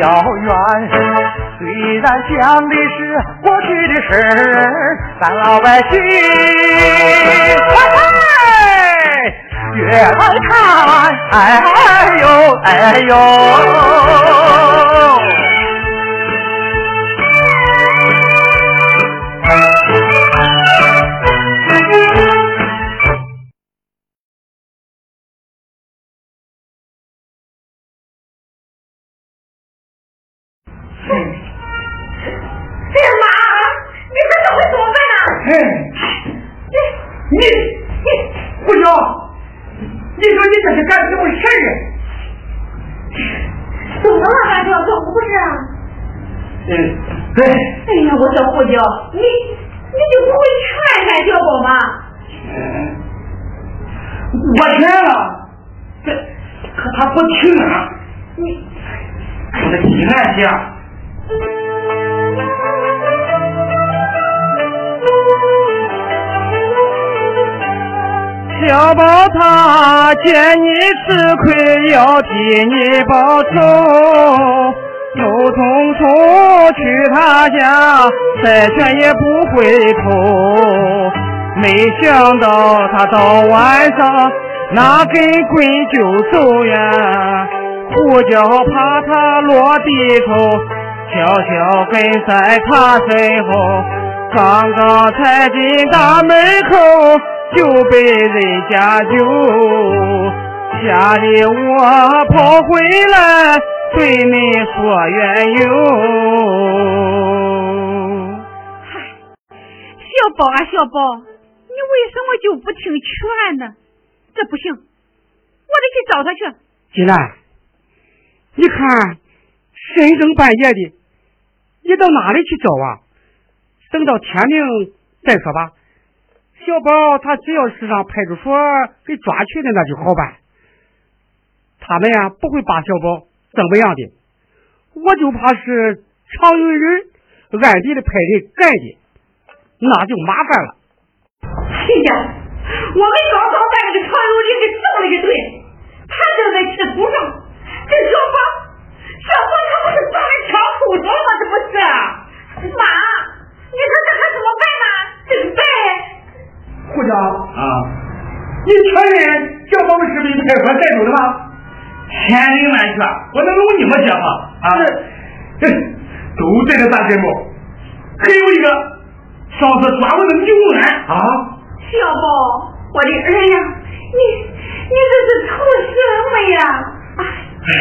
遥远，虽然讲的是过去的事儿，咱老百姓越来看，哎呦哎呦。吃亏，要替你报仇。又匆匆去他家，再劝也不回头。没想到他到晚上，拿根棍就走呀。胡椒怕他落地头，悄悄跟在他身后。刚刚踩进大门口，就被人家救，吓得我跑回来。对你说缘由。嗨，小宝啊小宝，你为什么就不听劝呢？这不行，我得去找他去。金兰，你看深更半夜的，你到哪里去找啊？等到天明再说吧。小宝他只要是让派出所给抓去的，那就好办。他们呀不会把小宝。怎么样的？我就怕是常有人暗地里派人干的，那就麻烦了。哎呀，我们刚刚把那个常有人给揍了一顿，他正在吃土上。这小宝，小宝他不是撞了枪受伤吗？这不是？妈，你说这可怎么办呢？怎么办。胡家啊，你确认小宝是被派出所带走的吗？千真万确，我能有你们讲吗？啊，这都这个大节目，还有一个上次抓我的牛安啊！小宝，我的儿呀，你你这是图什么呀？小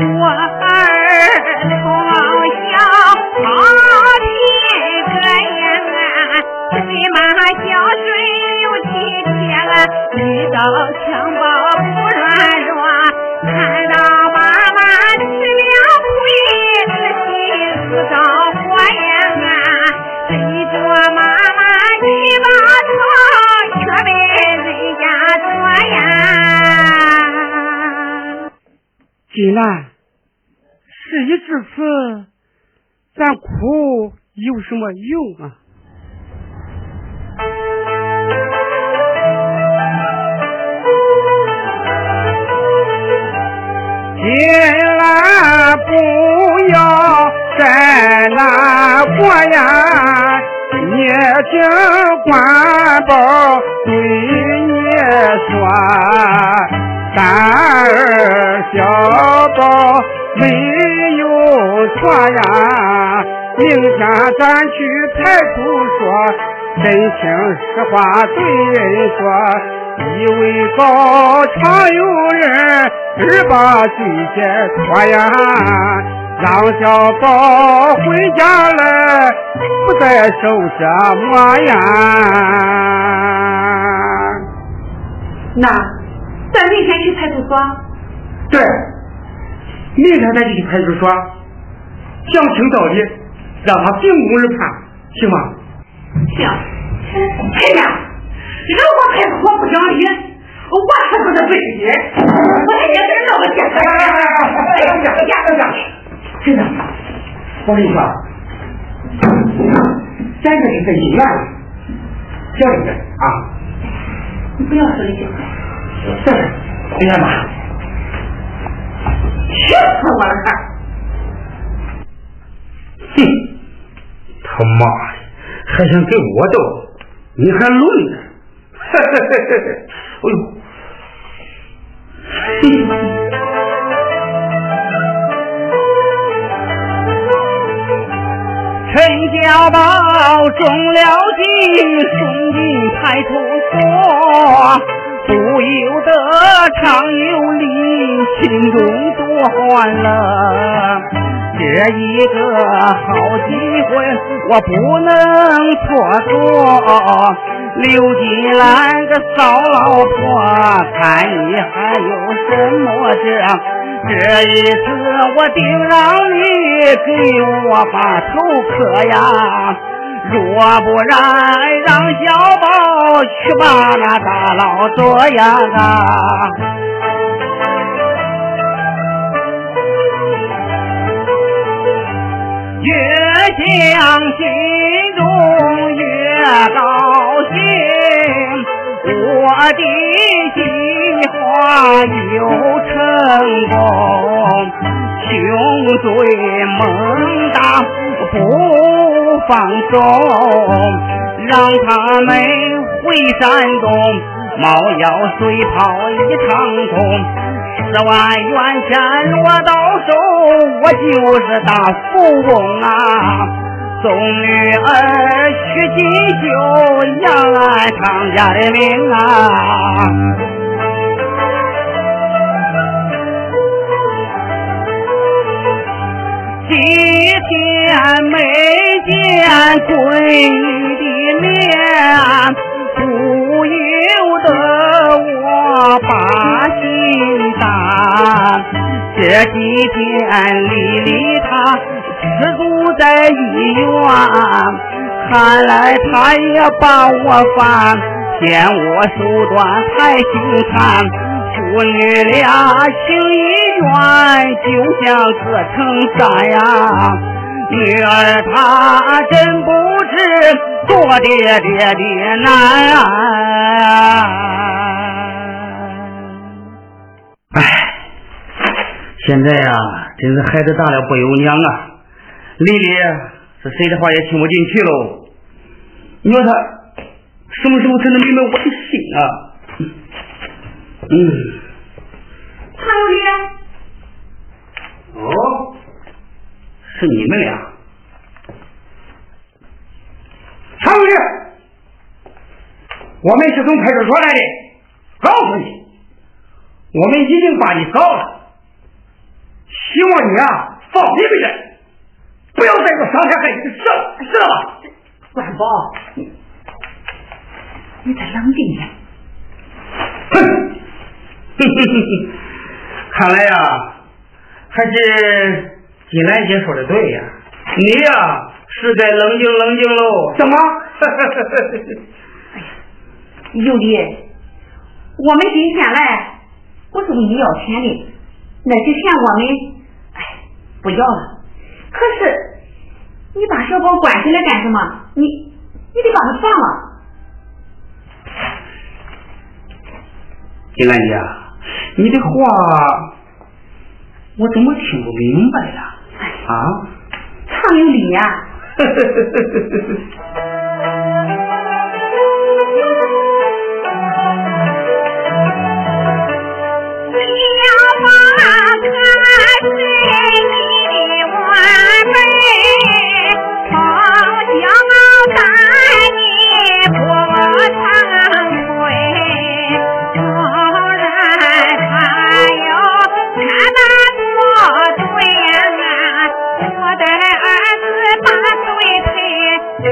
我儿从小好听歌呀对妈孝顺又体贴遇到强抱不软弱看到妈妈吃了亏自己自找火呀啊对着妈妈一把葱却被人家夺呀啊既事已至此，咱哭有什么用啊？进来不要在那过呀，你听官保对你说，三儿小宝没有错呀，明天咱去派出所，真情实话对人说。一位高常有人，二把罪解脱呀，让小宝回家来，不再受折磨呀。那咱明天去派出所？对，明天咱就去派出所，讲清道理，让他秉公而判，行吗？行。哎呀！人我开口不讲理，我才不是笨鸡，我还也是那么简单。哎呀，呀呀呀！真的，我跟你说，咱这是在医院，小一点啊。你不要说这些话。是，哎呀妈！气死我了！哼，他妈的，还想跟我斗？你还论呢？嘿嘿嘿嘿嘿，哎呦！陈家宝中了计，送进派出所，不由得常有理，心中欢乐。这一个好机会，我不能错过。刘金兰个骚老婆，看你还有什么这？这一次我定让你给我把头磕呀！若不然，让小宝去把那大老捉呀！啊越想心中越高兴。我的计划有成功，穷追猛打不放松，让他们回山东，猫腰水泡一场空，十万元钱落到手，我就是大富翁啊！送女儿去锦绣，扬俺常家的名啊！今天没见闺女的脸，不由得我把心担。这几天丽丽她。吃住在医院，看来她也把我烦，嫌我手段太凶残，父女俩情意愿就像隔成山呀。女儿她真不知做爹爹的难！哎，现在呀，真是孩子大了不由娘啊。丽丽，这谁的话也听不进去喽？你说他什么时候才能明白我的心啊？嗯。常有理。哦，是你们俩。常有理，我们是从派出所来的，告诉你，我们已经把你告了，希望你啊放一个人。不要再做伤天害理的事了，知道吧？万宝，你再冷静点。哼，哼哼哼哼，看来呀，还是金兰姐说的对呀，你呀是该冷静冷静喽。怎么？哎呀，有理，我们今天来不是问你要钱的，那些钱我们哎不要了。可是，你把小宝关起来干什么？你，你得把他放了。金兰姐，你的话我怎么听不明白呀？啊？唱有理呀！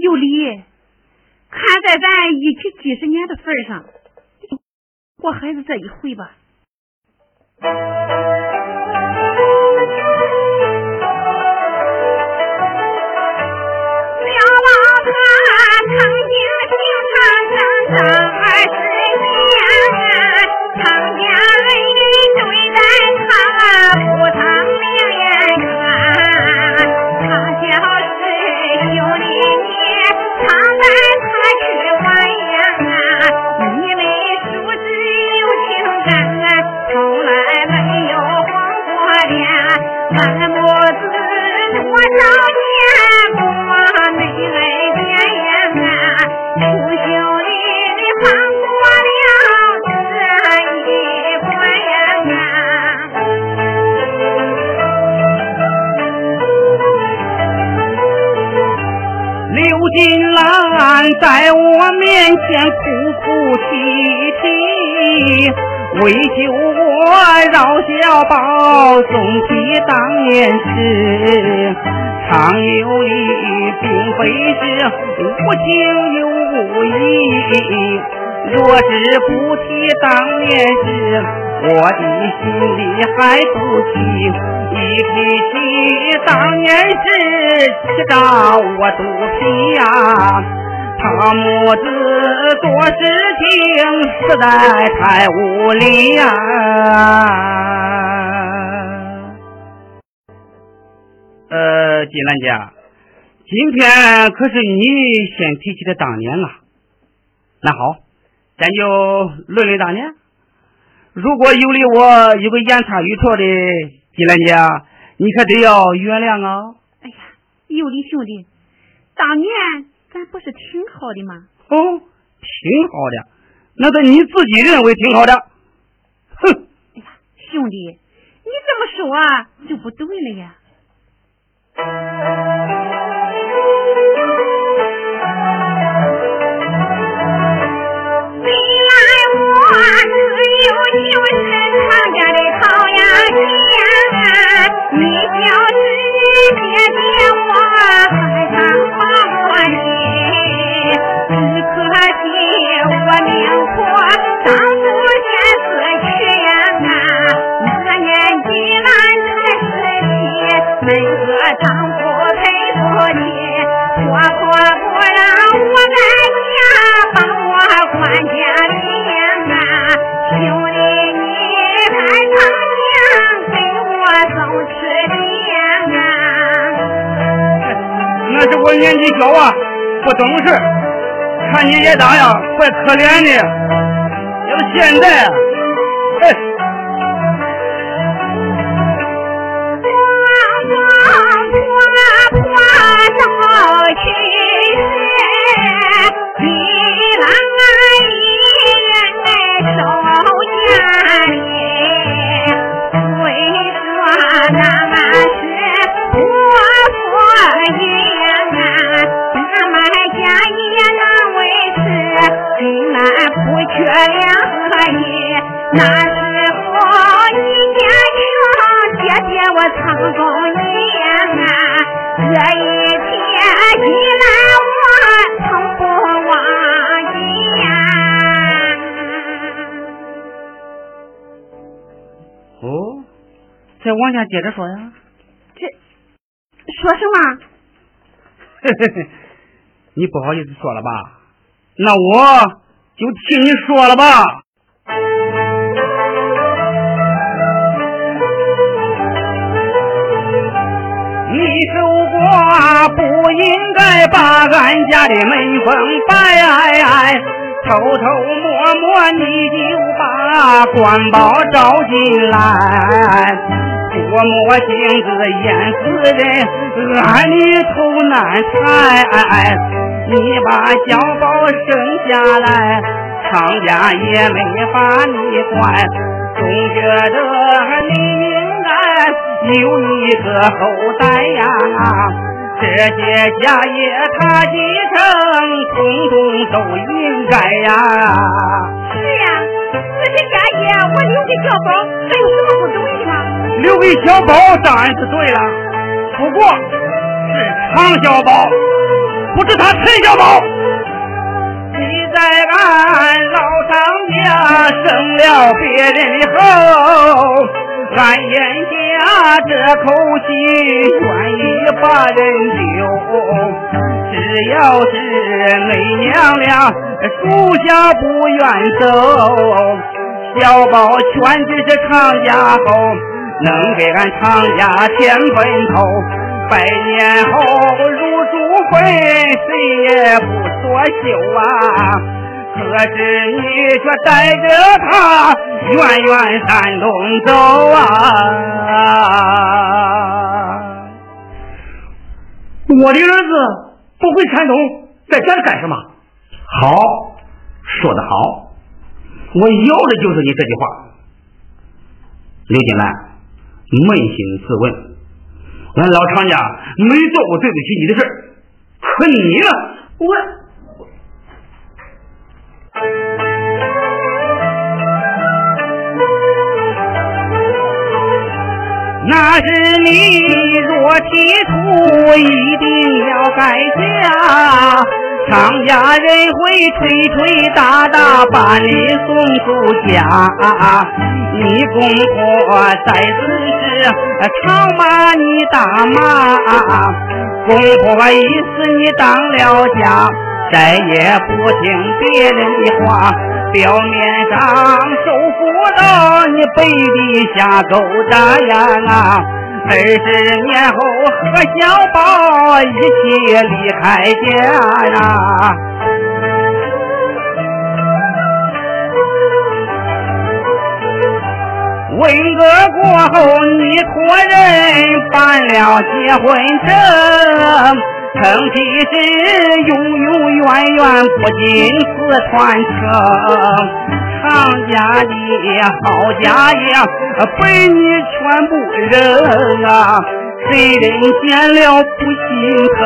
有理，看在咱一起几十年的份上，我还是这一回吧。多少年过没来见呀，不求你放过了这一回呀。刘金兰在我面前哭哭啼啼。为救我饶小宝，纵起当年事。常有理，并非是无情又无义。若是不提当年事，我的心里还不急。一提起当年事，气到我肚皮呀！他母子做事情实在太无理呀！呃，金兰姐，今天可是你先提起的当年啊。那好，咱就论论当年。如果有理我有个言差语错的，金兰姐，你可得要原谅啊。哎呀，有理兄弟，当年。咱不是挺好的吗？哦，挺好的，那是你自己认为挺好的。哼！哎呀，兄弟，你这么说啊，就不对了呀。原来我自幼就是的你就是爹爹，我只可惜我命苦，当初先是去呀，我年纪难才十七，没个丈夫陪不起，婆婆不让我在家把我管家庭啊，兄弟你还常想给我送吃的啊？那是我年纪小啊，不懂事。看你也当呀，怪可怜的。要现在，哦，再往下接着说呀。这说什么？嘿嘿嘿，你不好意思说了吧？那我就替你说了吧。你守寡不应该把俺家的门封摆，偷偷摸摸你就把官宝招进来，多么性子淹死人，俺里头难猜。你把小宝生下来，厂家也没把你管，总觉得你应该。有一个后代呀，这些家业他继承，通通都应该呀。是呀，这些家业我留给小宝，还有什么不对的吗？留给小宝当然是对了，不过是常小宝，不是他陈小宝。你在俺老张家生了别人的后。俺眼下这口气，愿意把人丢。只要是恁娘俩属下不愿走，小宝全只是常家后，能给俺常家添坟头。百年后入祖坟，谁也不作秀啊。可是你却带着他远远山东走啊！我的儿子不回山东，在这干什么？好，说得好，我要的就是你这句话。刘金兰，扪心自问，俺老常家没做过对不起你的事可你呢？我。那是你若提出一定要改嫁，常家人会吹吹打打把你送出家。你公婆在此时常骂你大妈，公婆一死你当了家，再也不听别人的话。表面上受妇道，你背地下勾搭呀！二十年后和小宝一起离开家呀！文革过后，你托人办了结婚证。称其是永永远远不进四川城，常家的好家业被你全部扔啊！谁人见了不心疼？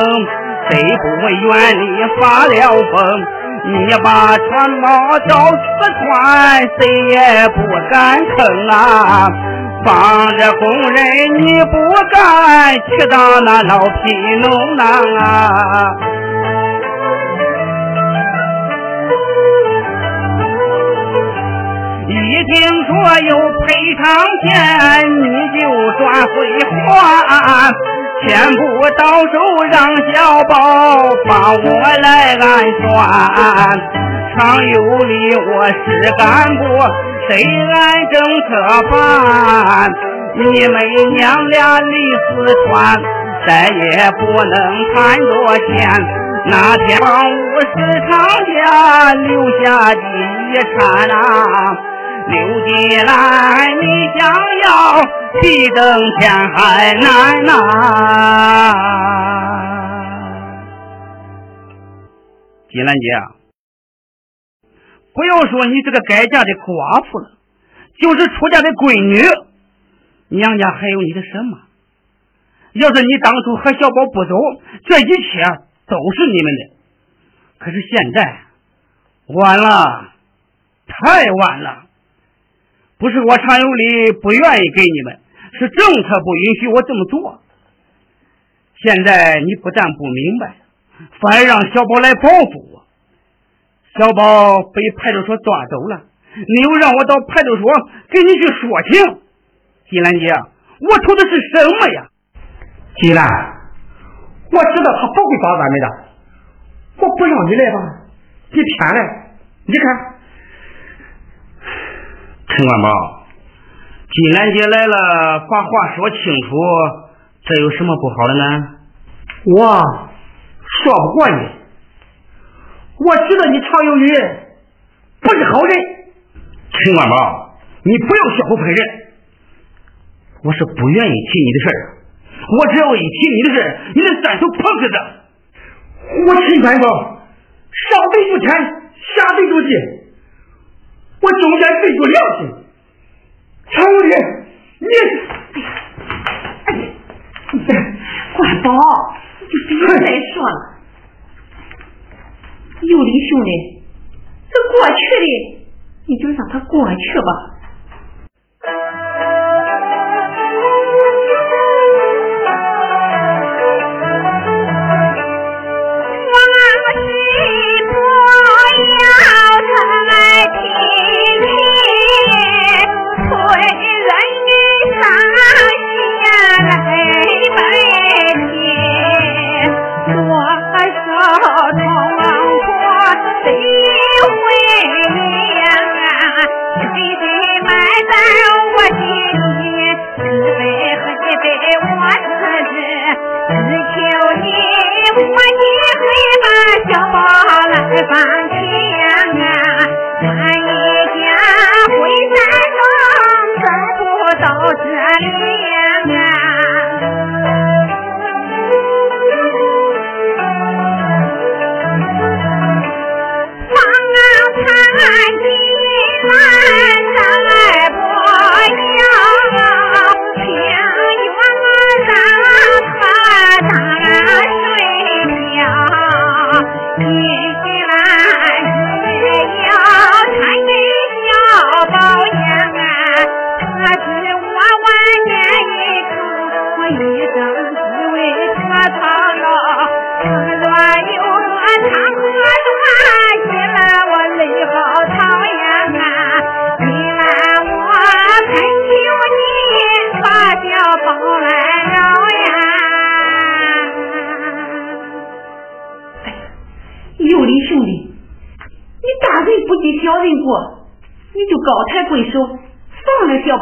谁不愿意发了疯？你把船锚到四川，谁也不敢吭啊！帮着工人，你不敢去当那老皮农啊！一听说有赔偿钱，你就转回还，全部到手让小宝帮我来安算。常有理，我是干部。谁按政策办？你们娘俩离四川，再也不能谈着钱。那天上午是常家留下的遗产啊！刘金兰，你想要地挣钱还难呐！金兰姐。不要说你这个改嫁的寡妇了，就是出嫁的闺女，娘家还有你的什么？要是你当初和小宝不走，这一切都是你们的。可是现在晚了，太晚了。不是我常有理不愿意给你们，是政策不允许我这么做。现在你不但不明白，反而让小宝来报复我。小宝被派出所抓走了，你又让我到派出所给你去说情。金兰姐，我图的是什么呀？金兰，我知道他不会帮咱们的，我不让你来吧，你偏来，你看，陈官宝，金兰姐来了，把话说清楚，这有什么不好的呢？我说不过你，我知道你常有余，不是好人。陈官宝，你不要血口喷人，我是不愿意提你的事儿。我只要一提你的事，你得三头碰死的。我陈官宝，上对不天，下对不地，我中间最有良心。常有余，你，哎呀，官宝，就别再说了。有理兄弟，这过去的，你就让它过去吧。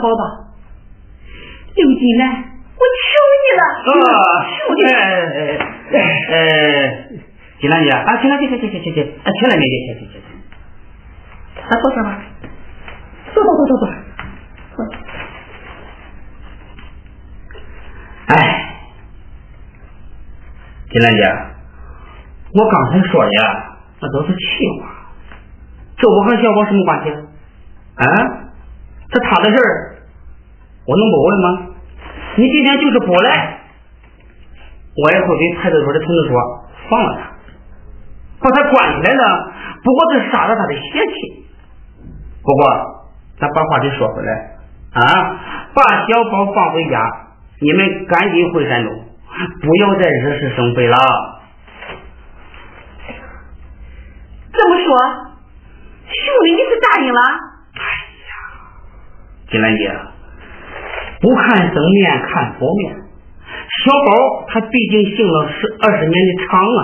宝宝，刘金兰，我求你了，求你！哎哎哎，金兰姐，啊，金兰姐，去去去去去，啊，金兰姐，去去去去，啊，坐这吧，坐坐坐坐坐。哎，金兰姐，我刚才说的呀，那都是气话，这不和小宝什么关系？啊？这他的事儿，我能不问吗？你今天就是不来，我也会给派出所的同志说放了他，把他关起来呢，不过是杀了他的邪气。不过咱把话题说回来啊，把小宝放回家，你们赶紧回山东，不要再惹是生非了。这么说，兄弟你是答应了？金兰姐，不看僧面看佛面，小宝他毕竟行了十二十年的长啊。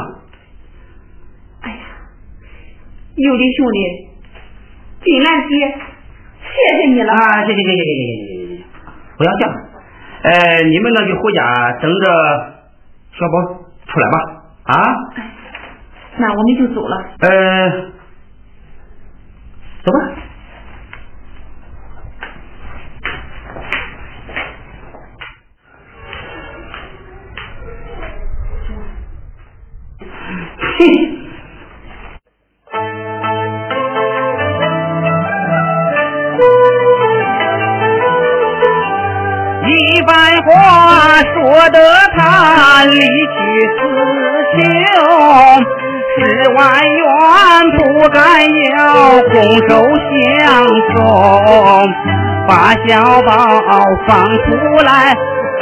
哎呀，有的兄弟，金兰姐，谢谢你了。啊，谢谢谢谢谢谢谢谢，不要讲。呃，你们呢就回家等着小宝出来吧。啊。那我们就走了。呃，走吧。不敢要，拱手相送，把小宝放出来，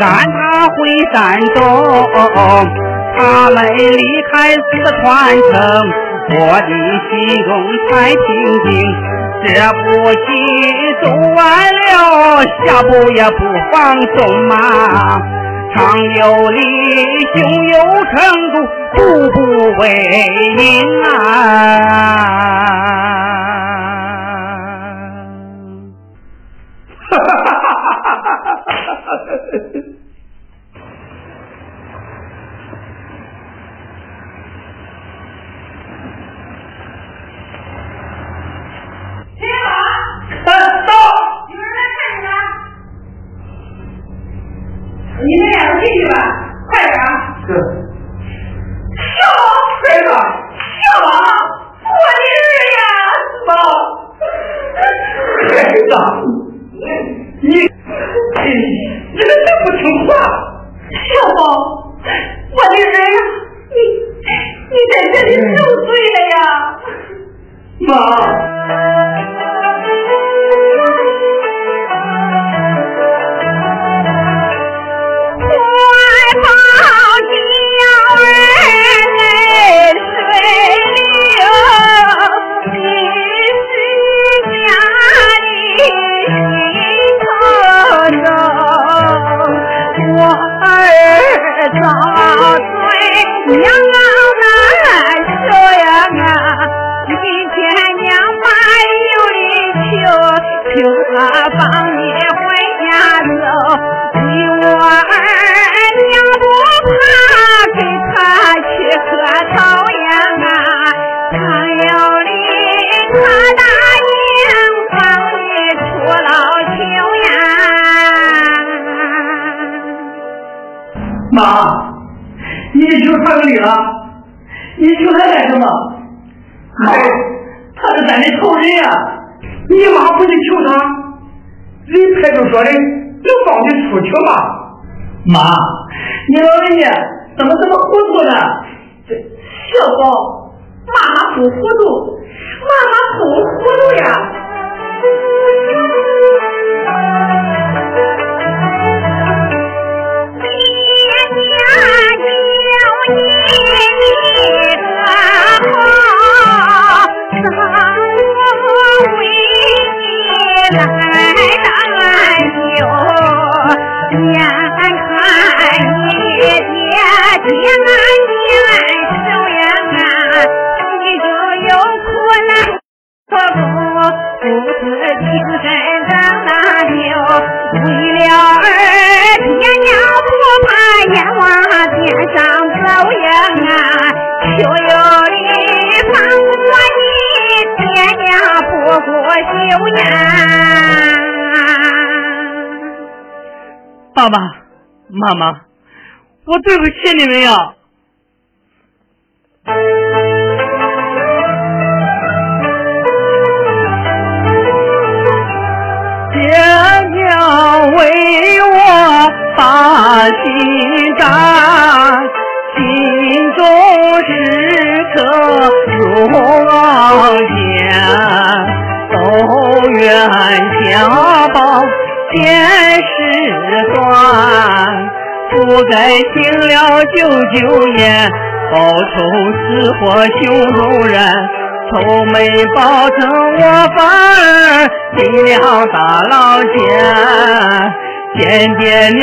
赶他回山东。他们离开四川城，我的心中才平静。这步棋走完了，下步也不放松嘛。上有礼，胸有成竹，步步为营啊。不糊涂，妈妈不糊涂呀。爸爸妈妈，我对不起你们呀！爹娘为我把心担，心中时刻如望后院小宝。天事断，不该听了舅舅言，报仇是祸羞辱人，愁眉报成我反儿进了大牢监，见爹娘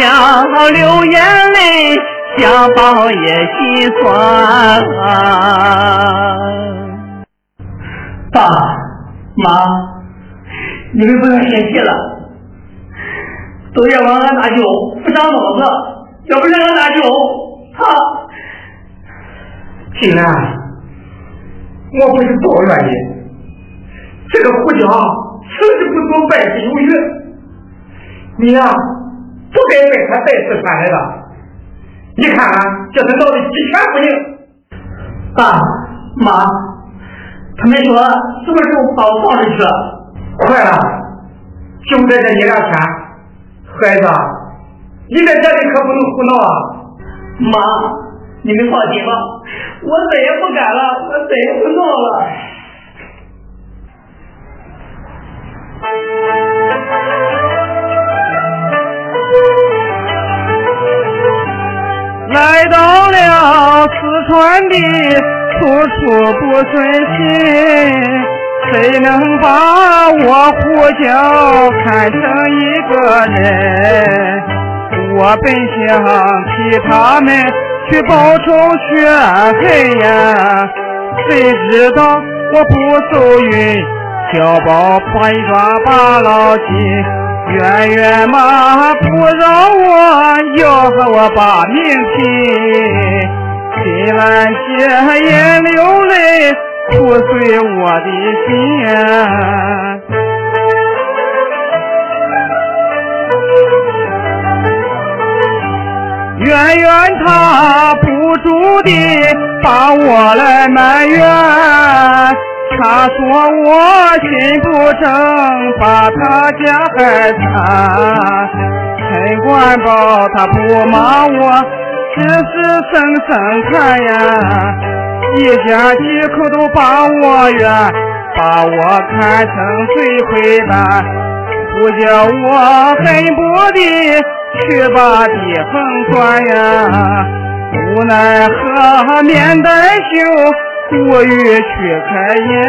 流眼泪，想报也心酸。爸妈，你们不要生气了。都怨我俺大舅不长脑子，要不是俺大舅，他金兰，我不是抱怨你，这个胡家成事不足败事有余，你呀不该被他带刺传来的。你看看这他闹得鸡犬不宁。爸妈，他们说什么时候把我放出去？快了，就在这一两天。孩子，你在这里可不能胡闹啊！妈，你们放心吧，我再也不敢了，我再也不闹了。来到了四川的处处不顺心。谁能把我胡椒看成一个人？我本想替他们去报仇雪恨呀，谁知道我不走运，小宝把一抓把牢记，冤冤嘛不让我要和我把命拼，心难解眼流泪，苦碎我的心。冤冤他不住地把我来埋怨，他说我心不正，把他家害惨。陈官宝他不骂我，只是生生看呀，一家几口都把我怨，把我看成罪魁蛋，不叫我恨不得。去把地横断呀，无奈何面带羞，不语去开眼。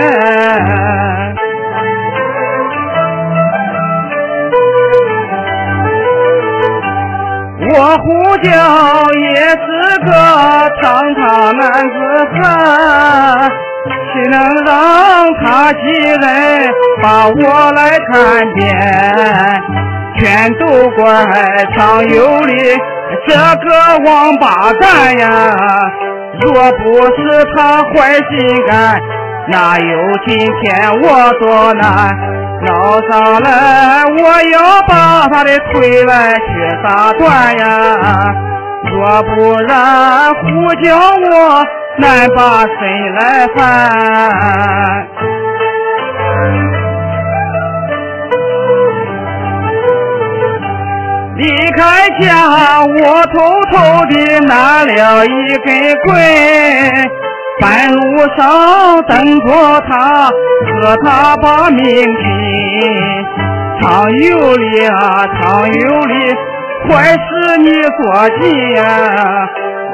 我呼叫也是个堂堂男子汉，岂能让他几人把我来看扁？全都怪常有理这个王八蛋呀！若不是他坏心肝，哪有今天我多难？闹上来我要把他的腿来去打断呀！若不然呼叫我难把身来翻。离开家，我偷偷地拿了一根棍，半路上等着他和他把命拼。常有理啊，常有理，坏事你做尽呀！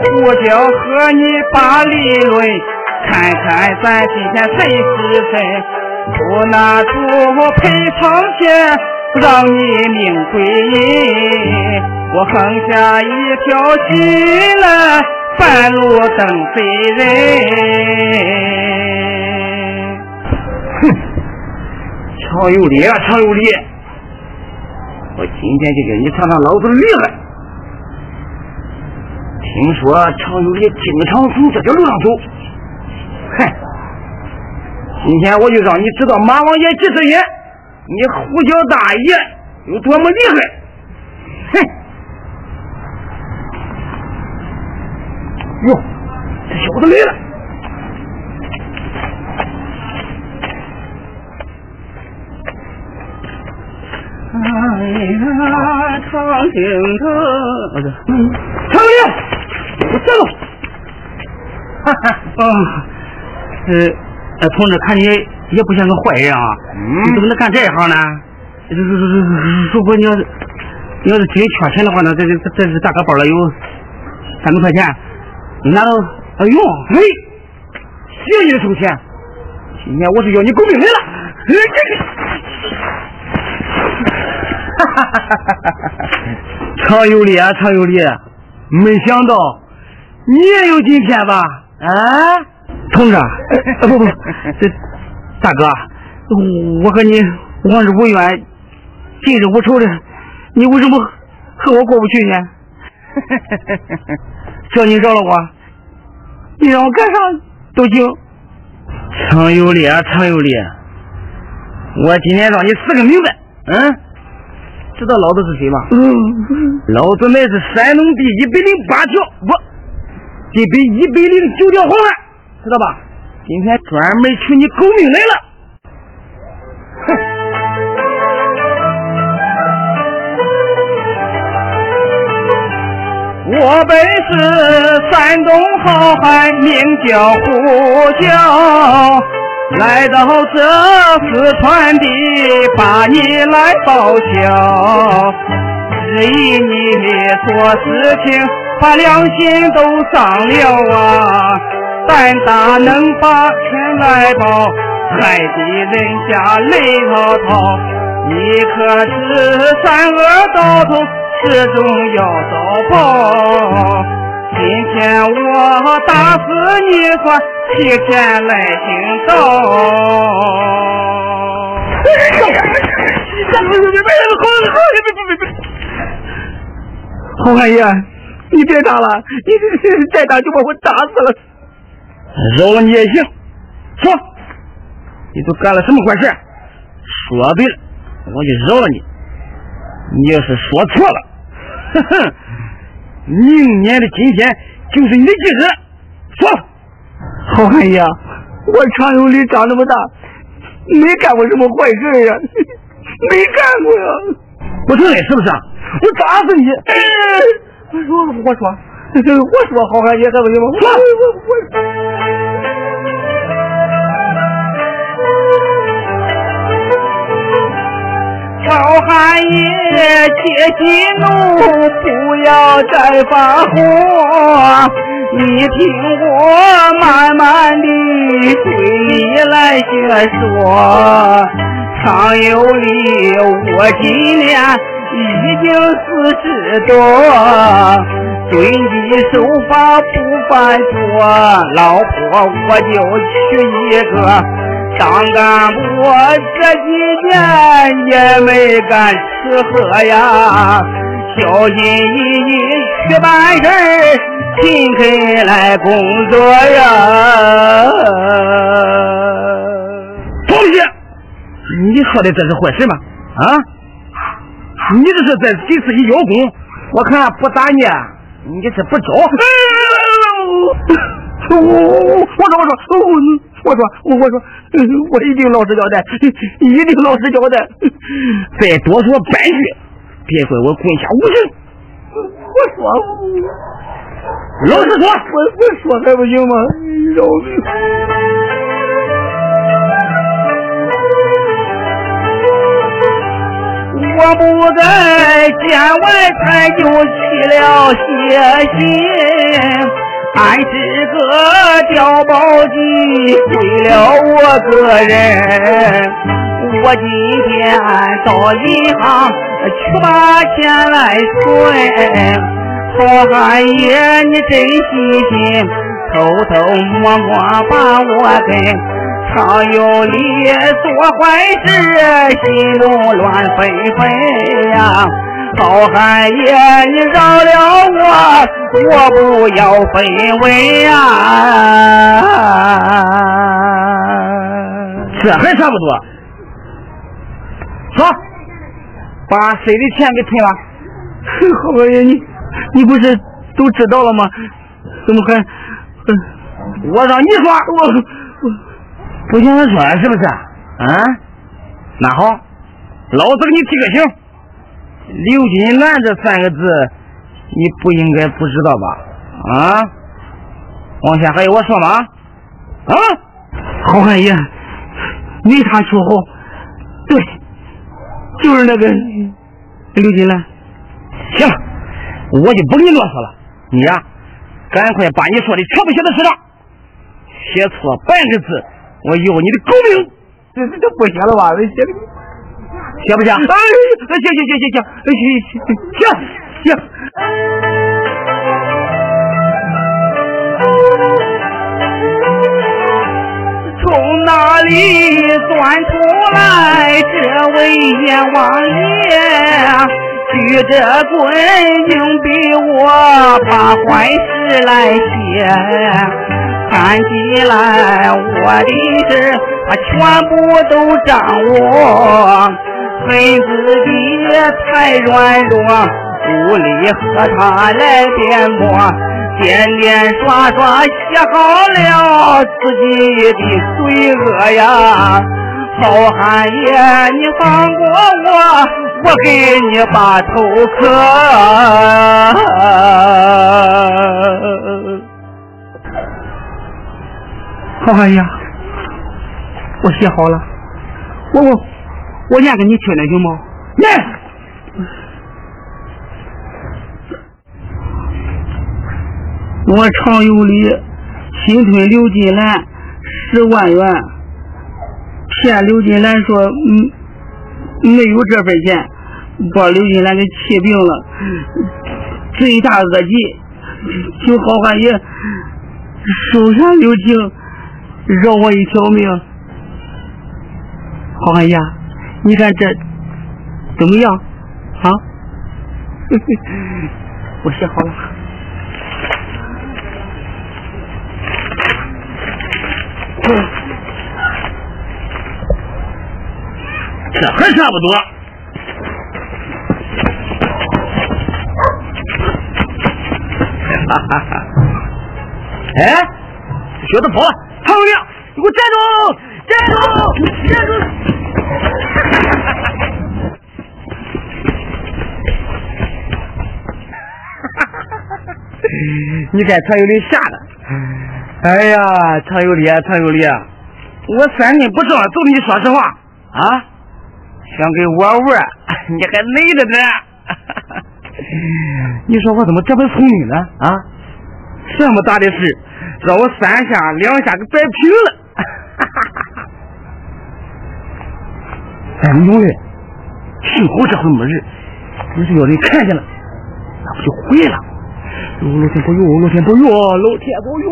胡椒和你把理论，看看咱今天谁是谁，不拿出赔偿钱。让你命归阴，我横下一条心来，半路等贼人。哼，常有理啊，常有理！我今天就给你尝尝老子的厉害。听说常有理经常从这条路上走，哼！今天我就让你知道马王爷几十年。你胡椒大爷有多么厉害？哼！哟，这小子来了！哎呀，长镜头，我这，长林，我站住！哈 哈，啊，呃，同志，看你。也不像个坏人啊！你怎么能干这一行呢？如如如果你要是你要是真缺钱的话呢，这这这是大哥包了有三百块钱，你拿到哎呦，哎，谢谢收钱。今天我是要你狗命来了！哈哈哈哈哈！常有理啊，常有理！没想到你也有今天吧？啊，同志，啊不不，这。大哥，我和你往日无冤，近日无仇的，你为什么和我过不去呢？只要你饶了我，你让我干啥都行。常有理啊，常有理！我今天让你死个明白，嗯？知道老子是谁吗？嗯。老子乃是山东第一百零八条，不，第百一百零九条黄案，知道吧？今天专门取你狗命来了！我本是山东好汉，名叫胡椒，来到这四川地，把你来报效，质疑你做事情，把良心都伤了啊！胆大能把钱来报，害得人家泪滔滔。你可是善恶到头，始终要找报，今天我打死你说，七天来清早。侯汉爷，你别打了，你再打就把我打死了，饶了你也行。说，你都干了什么坏事？说对了，我就饶了你。你要是说错了。哼 哼，明年的今天就是你的忌日。说，好汉爷，我常有理长这么大，没干过什么坏事呀，没干过呀。不承认是不是？我打死你！我说，我说，我说，好汉爷还不行吗？说，我我。好汉爷，切息怒，不要再发火。你听我慢慢的对你来解说。常有理，我今年已经四十多，遵纪守法不犯错，老婆我就娶一个。当干部这几年也没干吃喝呀，小心翼翼去办事儿勤恳来工作呀。同学，你说的这是坏事吗？啊？你这是在给自己邀功？我看不打你，你是不招。我我我我说我说我。我说，我我说，我一定老实交代，一定老实交代。再多说半句，别怪我棍下无情。我说，老实说，我我说还不行吗？饶命！我不在见外他就起了邪心。俺是个调包机，为了我个人，我今天到银行去把钱来存。好汉爷，你真细心，偷偷摸摸把我跟。常有理做坏事，心中乱纷纷呀。好汉爷，你饶了我，我不要分文呀！这还差不多。说，把谁的钱给退了？好汉爷，你你不是都知道了吗？怎么还……嗯我让你说，我我不想说是不是？啊？那好，老子给你提个醒。刘金兰这三个字，你不应该不知道吧？啊，往下还有我说吗？啊，好汉爷，没他出后，对，就是那个刘金兰。行，我就不跟你啰嗦了。你呀，赶快把你说的全部写到纸上，写错半个字，我要你的狗命！这这不写了吧？这写的。行不行？哎，行行行行行，行行行。从哪里钻出来这位阎王爷？举着棍硬逼我把坏事来写，看起来我的事他全部都掌握。恨自己太软弱，无力和他来辩驳，点点刷刷写好了自己的罪恶呀！好汉爷，你放过我，我给你把头磕。好汉爷，我写好了，我我。我念给你听听行吗？念。我常有理，侵吞刘金兰十万元，骗刘金兰说嗯没有这份钱，把刘金兰给气病了，罪大恶极，求好汉爷收下刘静，饶我一条命。好汉爷，你看这怎么样？啊？我写好了。这还差不多。哈哈哈！哎，小子跑了，唐有亮，你给我站住！站住！站住！你看常有理吓的，哎呀，常有理啊，常有理啊！我三斤不正，走你说实话啊？想跟我玩，你还累着呢。你说我怎么这么聪明呢？啊？这么大的事，让我三下两下给摆平了。哎，兄弟，幸好这回没人，要是有人看见了，那不就毁了？老天保佑，老天保佑，老天保佑！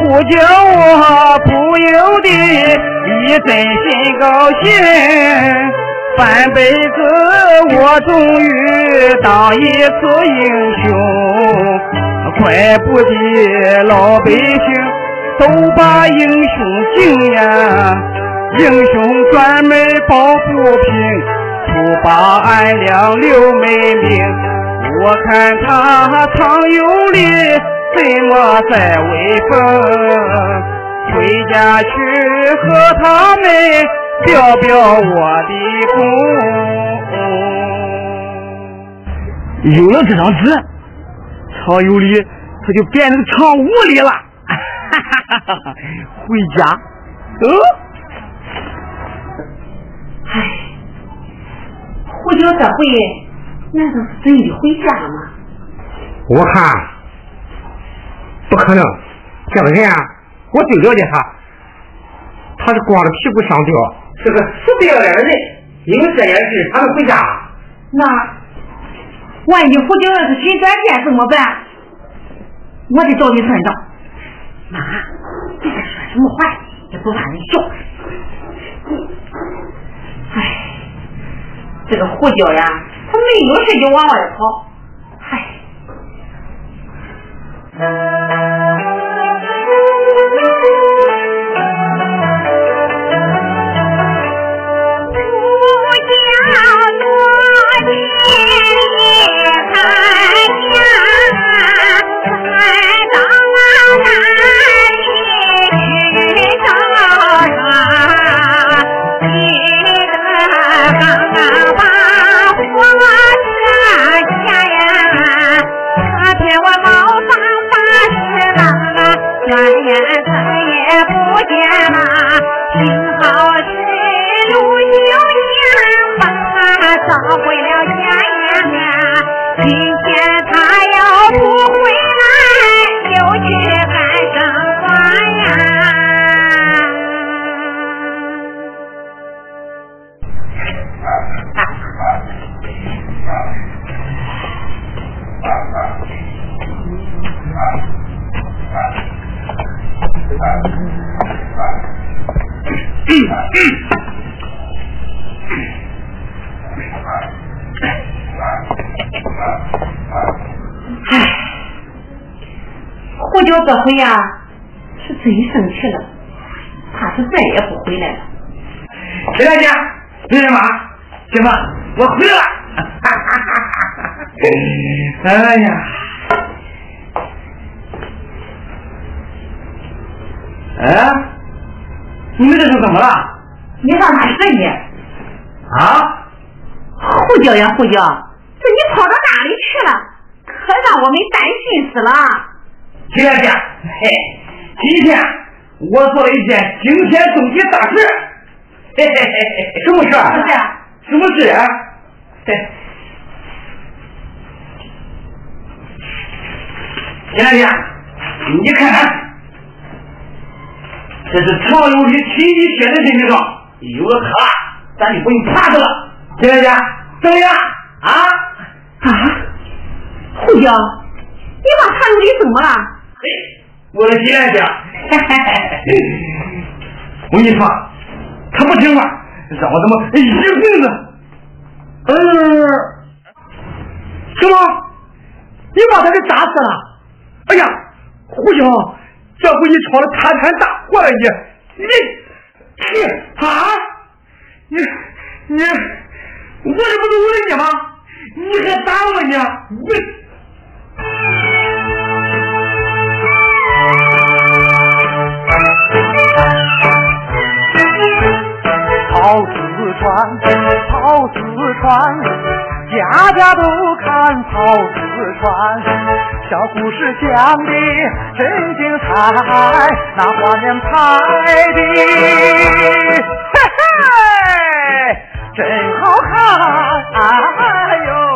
不叫我不由得一阵心高兴，半辈子我终于当一次英雄，怪不得老百姓都把英雄敬呀。英雄专门抱不平，不把俺俩留美名。我看他常有理。怎么在威风？回家去和他们表表我的功。有了这张纸，常有理他就变成常无理了。回家，嗯。唉，胡椒这回难道是准备回家了吗？我看。不可能，这个人啊，我最了解他，他是光着屁股上吊，是个死不要脸的人。因为这件事，他能回家？那万一胡椒要是寻短见怎么办？我得找你算账。妈，你这说什么话？也不怕人笑。唉，这个胡椒呀，他没有事就往外跑。这胡椒这你跑到哪里去了？可让我们担心死了。金大姐，嘿，今天我做了一件惊天动地大事，嘿嘿嘿嘿，什么事？什么事？嘿，金大姐，你看看，这是常有理亲笔写的身份上，有了它，咱就不用怕他了。听见怎么样？啊啊！胡椒，你把常有理怎么了？嘿，我的姐姐，我跟你说，他不听话，让我怎么一棍子？嗯，什么？你把他给砸死了？哎呀，胡椒，这回你闯了塌摊大祸了！你，你，你啊！你，你，我这不是为了你吗？你还打我呢？你！跑四川，跑四川。家家都看跑四川，小故事讲的真精彩，那画面拍的嘿嘿真好看，哎呦。